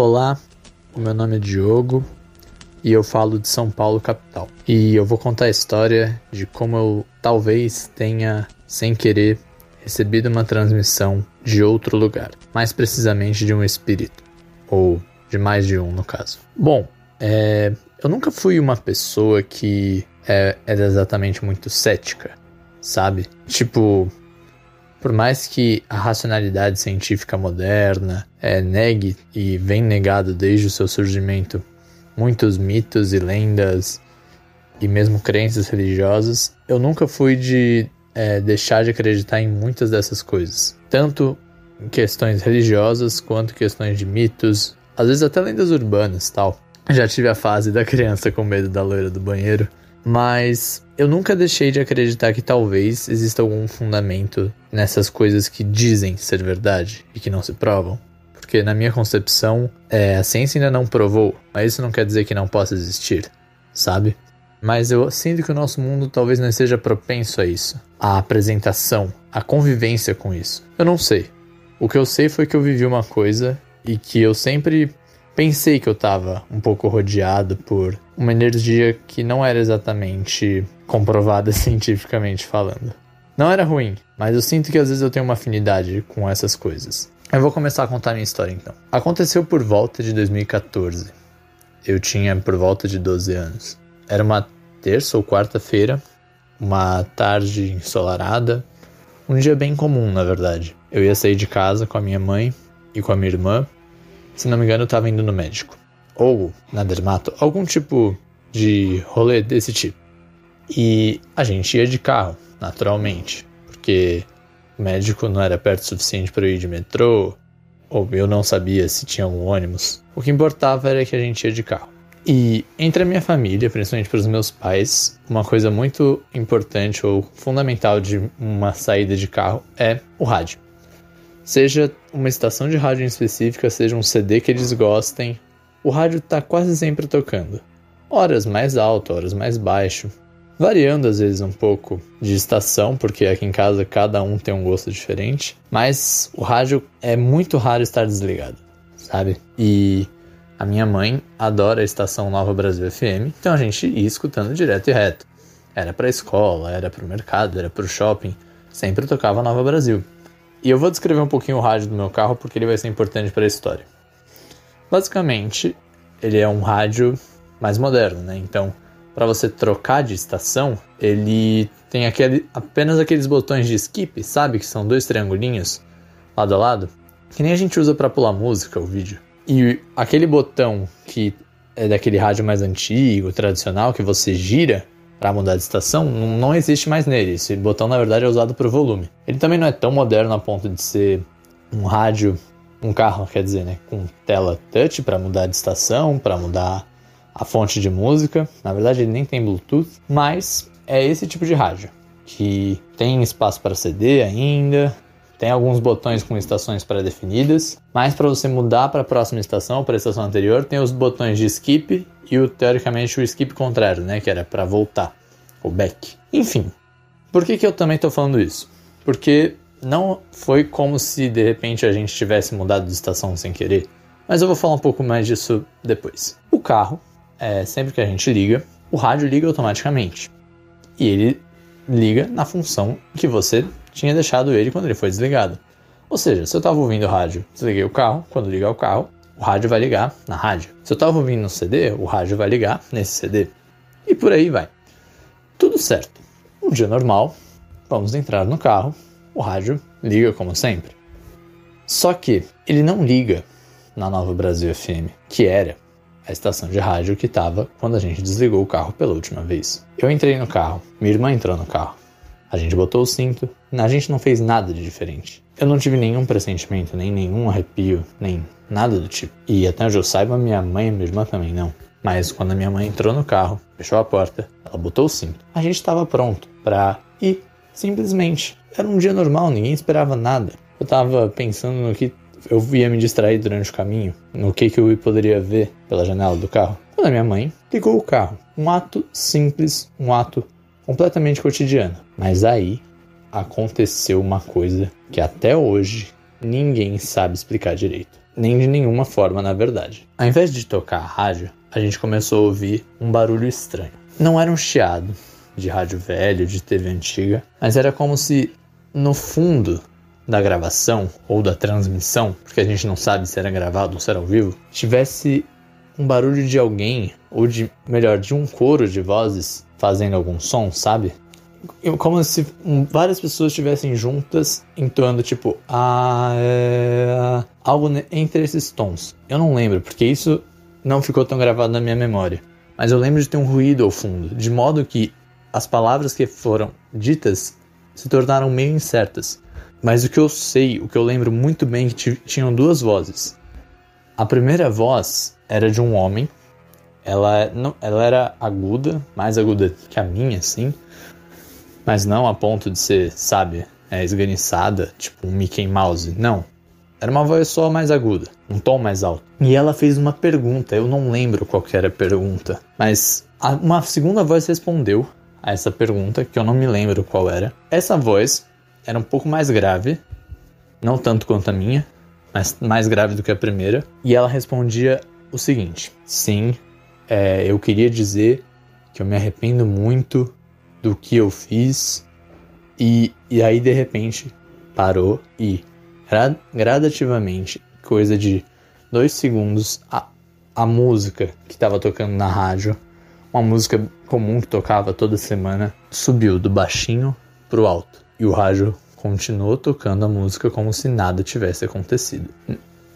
Olá, o meu nome é Diogo e eu falo de São Paulo, capital. E eu vou contar a história de como eu talvez tenha, sem querer, recebido uma transmissão de outro lugar, mais precisamente de um espírito, ou de mais de um no caso. Bom, é, eu nunca fui uma pessoa que é, era exatamente muito cética, sabe? Tipo, por mais que a racionalidade científica moderna é, negue e vem negado desde o seu surgimento muitos mitos e lendas e mesmo crenças religiosas, eu nunca fui de é, deixar de acreditar em muitas dessas coisas, tanto em questões religiosas quanto questões de mitos, às vezes até lendas urbanas, tal. Já tive a fase da criança com medo da loira do banheiro, mas eu nunca deixei de acreditar que talvez exista algum fundamento nessas coisas que dizem ser verdade e que não se provam. Porque na minha concepção, é, a ciência ainda não provou, mas isso não quer dizer que não possa existir, sabe? Mas eu sinto que o nosso mundo talvez não esteja propenso a isso, a apresentação, a convivência com isso. Eu não sei. O que eu sei foi que eu vivi uma coisa e que eu sempre pensei que eu estava um pouco rodeado por uma energia que não era exatamente comprovada cientificamente falando. Não era ruim, mas eu sinto que às vezes eu tenho uma afinidade com essas coisas. Eu vou começar a contar minha história então. Aconteceu por volta de 2014. Eu tinha por volta de 12 anos. Era uma terça ou quarta-feira, uma tarde ensolarada, um dia bem comum, na verdade. Eu ia sair de casa com a minha mãe e com a minha irmã se não me engano, eu estava indo no médico. Ou na dermato, algum tipo de rolê desse tipo. E a gente ia de carro, naturalmente, porque o médico não era perto o suficiente para eu ir de metrô, ou eu não sabia se tinha algum ônibus. O que importava era que a gente ia de carro. E entre a minha família, principalmente para os meus pais, uma coisa muito importante ou fundamental de uma saída de carro é o rádio seja uma estação de rádio em específica, seja um CD que eles gostem, o rádio está quase sempre tocando. Horas mais alto, horas mais baixo, variando às vezes um pouco de estação, porque aqui em casa cada um tem um gosto diferente, mas o rádio é muito raro estar desligado, sabe? E a minha mãe adora a estação Nova Brasil FM, então a gente ia escutando direto e reto. Era para escola, era para o mercado, era para o shopping, sempre tocava Nova Brasil. E eu vou descrever um pouquinho o rádio do meu carro porque ele vai ser importante para a história. Basicamente, ele é um rádio mais moderno, né? Então, para você trocar de estação, ele tem aquele, apenas aqueles botões de skip, sabe? Que são dois triangulinhos lado a lado, que nem a gente usa para pular música ou vídeo. E aquele botão que é daquele rádio mais antigo, tradicional, que você gira, para mudar de estação, não existe mais nele. Esse botão, na verdade, é usado para o volume. Ele também não é tão moderno a ponto de ser um rádio, um carro, quer dizer, né, com tela touch para mudar de estação, para mudar a fonte de música. Na verdade, ele nem tem Bluetooth, mas é esse tipo de rádio que tem espaço para CD ainda, tem alguns botões com estações pré-definidas, mas para você mudar para a próxima estação ou para a estação anterior, tem os botões de skip e o teoricamente o skip contrário, né, que era para voltar, o back. Enfim, por que, que eu também estou falando isso? Porque não foi como se de repente a gente tivesse mudado de estação sem querer, mas eu vou falar um pouco mais disso depois. O carro, é, sempre que a gente liga, o rádio liga automaticamente e ele liga na função que você tinha deixado ele quando ele foi desligado. Ou seja, se eu estava ouvindo o rádio, desliguei o carro, quando ligar o carro, o rádio vai ligar na rádio. Se eu tava ouvindo no CD, o rádio vai ligar nesse CD. E por aí vai. Tudo certo. Um dia normal, vamos entrar no carro, o rádio liga como sempre. Só que ele não liga na Nova Brasil FM, que era a estação de rádio que estava quando a gente desligou o carro pela última vez. Eu entrei no carro, minha irmã entrou no carro. A gente botou o cinto, a gente não fez nada de diferente. Eu não tive nenhum pressentimento, nem nenhum arrepio, nem nada do tipo. E até onde eu saiba, minha mãe e minha irmã também não. Mas quando a minha mãe entrou no carro, fechou a porta, ela botou o cinto. A gente estava pronto para ir, simplesmente. Era um dia normal, ninguém esperava nada. Eu estava pensando no que eu ia me distrair durante o caminho, no que, que eu poderia ver pela janela do carro. Quando a minha mãe ligou o carro. Um ato simples, um ato completamente cotidiano. Mas aí aconteceu uma coisa que até hoje ninguém sabe explicar direito. Nem de nenhuma forma, na verdade. Ao invés de tocar a rádio, a gente começou a ouvir um barulho estranho. Não era um chiado de rádio velho, de TV antiga, mas era como se no fundo da gravação ou da transmissão, porque a gente não sabe se era gravado ou se era ao vivo, tivesse um barulho de alguém, ou de, melhor, de um coro de vozes fazendo algum som, sabe? Como se várias pessoas estivessem juntas entoando, tipo, ah, é, algo entre esses tons. Eu não lembro, porque isso não ficou tão gravado na minha memória. Mas eu lembro de ter um ruído ao fundo, de modo que as palavras que foram ditas se tornaram meio incertas. Mas o que eu sei, o que eu lembro muito bem é que tinham duas vozes. A primeira voz era de um homem. Ela, não, ela era aguda, mais aguda que a minha, assim. Mas não a ponto de ser, sabe, é, esganiçada, tipo um Mickey Mouse. Não. Era uma voz só mais aguda, um tom mais alto. E ela fez uma pergunta, eu não lembro qual era a pergunta. Mas a, uma segunda voz respondeu a essa pergunta, que eu não me lembro qual era. Essa voz era um pouco mais grave, não tanto quanto a minha, mas mais grave do que a primeira. E ela respondia o seguinte: Sim, é, eu queria dizer que eu me arrependo muito do que eu fiz. E, e aí de repente parou e gradativamente, coisa de dois segundos, a, a música que estava tocando na rádio, uma música comum que tocava toda semana, subiu do baixinho pro alto e o rádio continuou tocando a música como se nada tivesse acontecido.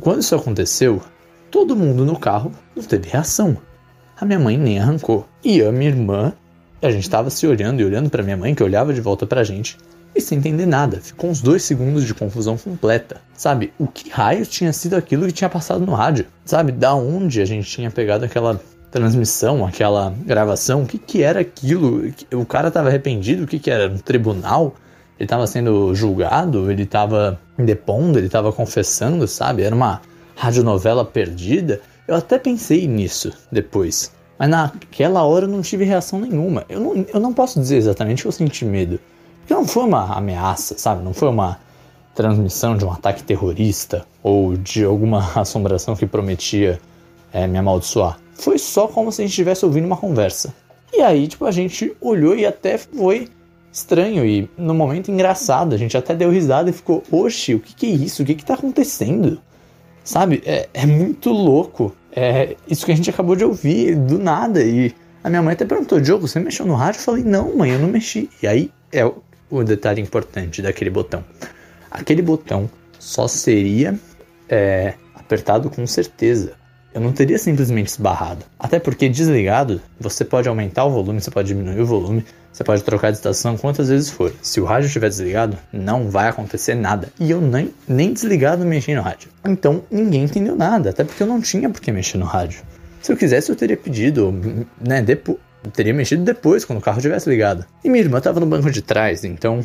Quando isso aconteceu, todo mundo no carro não teve reação. A minha mãe nem arrancou. E a minha irmã, a gente estava se olhando e olhando para minha mãe, que olhava de volta pra gente, e sem entender nada. Ficou uns dois segundos de confusão completa. Sabe, o que raio tinha sido aquilo que tinha passado no rádio? Sabe, da onde a gente tinha pegado aquela transmissão, aquela gravação? O que, que era aquilo? O cara estava arrependido? O que, que era? Um tribunal? ele estava sendo julgado, ele estava depondo, ele estava confessando, sabe? Era uma radionovela perdida. Eu até pensei nisso depois. Mas naquela hora eu não tive reação nenhuma. Eu não, eu não posso dizer exatamente que eu senti medo. Porque não foi uma ameaça, sabe? Não foi uma transmissão de um ataque terrorista ou de alguma assombração que prometia é, me amaldiçoar. Foi só como se a gente estivesse ouvindo uma conversa. E aí, tipo, a gente olhou e até foi estranho e no momento engraçado. A gente até deu risada e ficou, oxe, o que, que é isso? O que, que tá acontecendo? Sabe? É, é muito louco. É isso que a gente acabou de ouvir do nada. E a minha mãe até perguntou, Diogo, você mexeu no rádio? Eu falei, não, mãe, eu não mexi. E aí é o, o detalhe importante daquele botão. Aquele botão só seria é, apertado com certeza. Eu não teria simplesmente esbarrado. Até porque desligado, você pode aumentar o volume, você pode diminuir o volume, você pode trocar de estação quantas vezes for. Se o rádio estiver desligado, não vai acontecer nada. E eu nem, nem desligado mexi no rádio. Então ninguém entendeu nada, até porque eu não tinha por que mexer no rádio. Se eu quisesse, eu teria pedido, né, depois. Teria mexido depois, quando o carro tivesse ligado. E minha irmã estava no banco de trás, então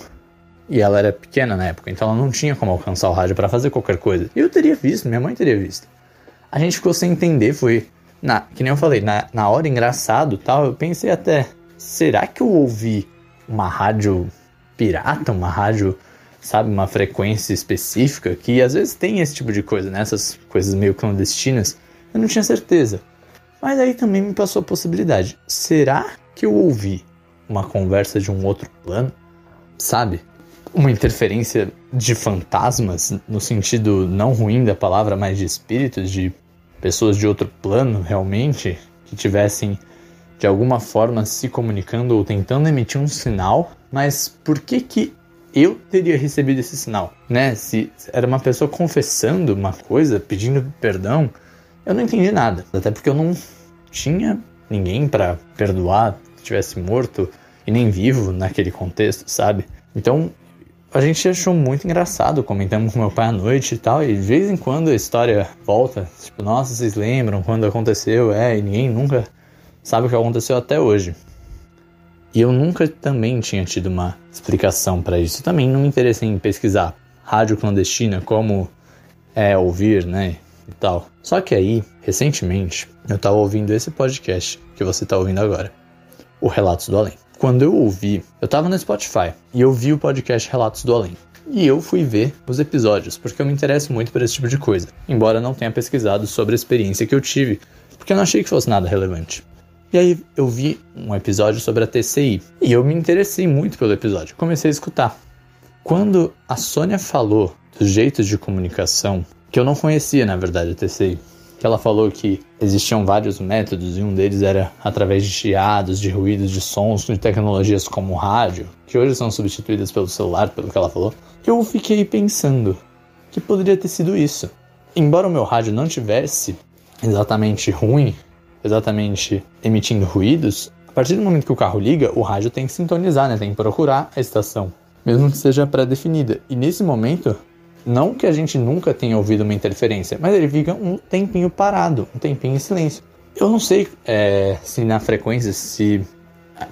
e ela era pequena na época, então ela não tinha como alcançar o rádio para fazer qualquer coisa. E eu teria visto, minha mãe teria visto. A gente ficou sem entender, foi. Na, que nem eu falei, na, na hora engraçado tal, eu pensei até, será que eu ouvi uma rádio pirata, uma rádio, sabe, uma frequência específica, que às vezes tem esse tipo de coisa, né? Essas coisas meio clandestinas. Eu não tinha certeza. Mas aí também me passou a possibilidade. Será que eu ouvi uma conversa de um outro plano? Sabe? Uma interferência de fantasmas, no sentido não ruim da palavra, mas de espíritos, de pessoas de outro plano realmente que tivessem de alguma forma se comunicando ou tentando emitir um sinal, mas por que que eu teria recebido esse sinal, né? Se era uma pessoa confessando uma coisa, pedindo perdão, eu não entendi nada, até porque eu não tinha ninguém para perdoar, se tivesse morto e nem vivo naquele contexto, sabe? Então a gente achou muito engraçado, comentamos com meu pai à noite e tal, e de vez em quando a história volta, tipo, nossa, vocês lembram quando aconteceu? É, e ninguém nunca sabe o que aconteceu até hoje. E eu nunca também tinha tido uma explicação para isso. Eu também não me interessei em pesquisar rádio clandestina, como é ouvir, né, e tal. Só que aí, recentemente, eu tava ouvindo esse podcast que você tá ouvindo agora, o Relatos do Além. Quando eu ouvi, eu tava no Spotify e eu vi o podcast Relatos do Além. E eu fui ver os episódios, porque eu me interesso muito por esse tipo de coisa, embora não tenha pesquisado sobre a experiência que eu tive, porque eu não achei que fosse nada relevante. E aí eu vi um episódio sobre a TCI e eu me interessei muito pelo episódio, comecei a escutar. Quando a Sônia falou dos jeitos de comunicação, que eu não conhecia na verdade a TCI, que ela falou que existiam vários métodos e um deles era através de chiados, de ruídos, de sons, de tecnologias como o rádio, que hoje são substituídas pelo celular, pelo que ela falou. Eu fiquei pensando que poderia ter sido isso. Embora o meu rádio não tivesse exatamente ruim, exatamente emitindo ruídos, a partir do momento que o carro liga, o rádio tem que sintonizar, né? Tem que procurar a estação, mesmo que seja pré-definida. E nesse momento, não que a gente nunca tenha ouvido uma interferência, mas ele fica um tempinho parado, um tempinho em silêncio. Eu não sei é, se na frequência, se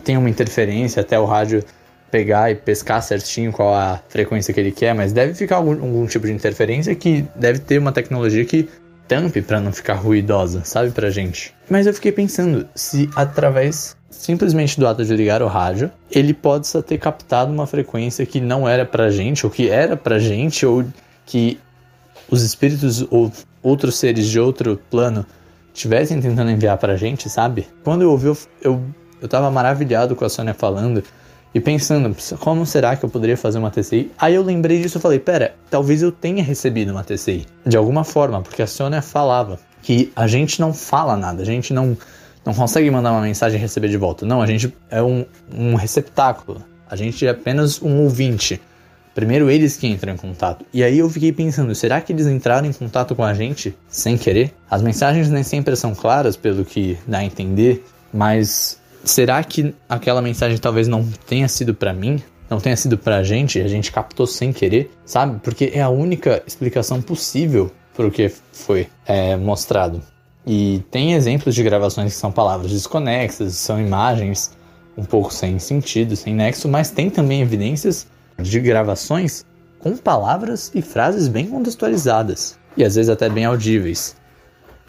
tem uma interferência até o rádio pegar e pescar certinho qual a frequência que ele quer, mas deve ficar algum, algum tipo de interferência que deve ter uma tecnologia que tampe para não ficar ruidosa, sabe, pra gente. Mas eu fiquei pensando se através simplesmente do ato de ligar o rádio, ele pode só ter captado uma frequência que não era pra gente, ou que era pra gente, ou que os espíritos ou outros seres de outro plano estivessem tentando enviar pra gente, sabe? Quando eu ouvi, eu, eu, eu tava maravilhado com a Sônia falando e pensando, como será que eu poderia fazer uma TCI? Aí eu lembrei disso e falei, pera, talvez eu tenha recebido uma TCI. De alguma forma, porque a Sônia falava que a gente não fala nada, a gente não não consegue mandar uma mensagem e receber de volta. Não, a gente é um, um receptáculo. A gente é apenas um ouvinte. Primeiro eles que entram em contato. E aí eu fiquei pensando, será que eles entraram em contato com a gente sem querer? As mensagens nem sempre são claras, pelo que dá a entender, mas será que aquela mensagem talvez não tenha sido para mim? Não tenha sido pra gente a gente captou sem querer, sabe? Porque é a única explicação possível pro que foi é, mostrado. E tem exemplos de gravações que são palavras desconexas, são imagens um pouco sem sentido, sem nexo, mas tem também evidências de gravações com palavras e frases bem contextualizadas e às vezes até bem audíveis.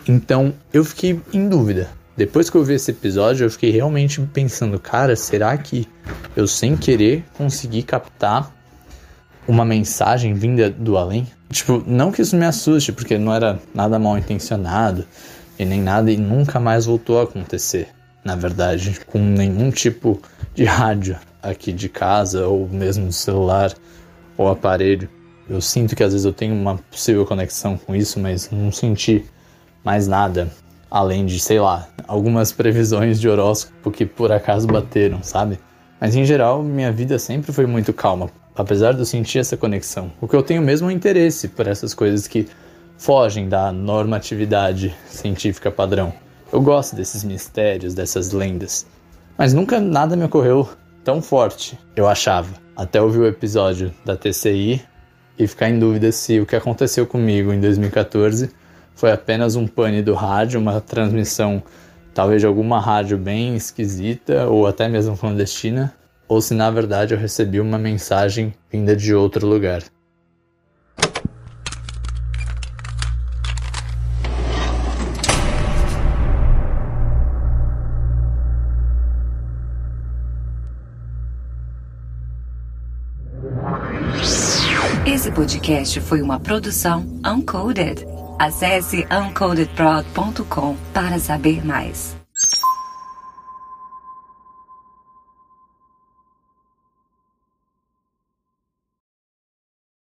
Então eu fiquei em dúvida. Depois que eu vi esse episódio, eu fiquei realmente pensando, cara, será que eu sem querer consegui captar uma mensagem vinda do além? Tipo, não que isso me assuste, porque não era nada mal intencionado e nem nada e nunca mais voltou a acontecer. Na verdade, com nenhum tipo de rádio aqui de casa ou mesmo do celular ou aparelho. Eu sinto que às vezes eu tenho uma possível conexão com isso, mas não senti mais nada além de, sei lá, algumas previsões de horóscopo que por acaso bateram, sabe? Mas em geral, minha vida sempre foi muito calma, apesar de eu sentir essa conexão. O que eu tenho mesmo é interesse por essas coisas que fogem da normatividade científica padrão. Eu gosto desses mistérios, dessas lendas. Mas nunca nada me ocorreu tão forte, eu achava. Até ouvir o episódio da TCI e ficar em dúvida se o que aconteceu comigo em 2014 foi apenas um pane do rádio, uma transmissão talvez de alguma rádio bem esquisita ou até mesmo clandestina, ou se na verdade eu recebi uma mensagem vinda de outro lugar. Esse podcast foi uma produção Uncoded. Acesse uncodedprod.com para saber mais.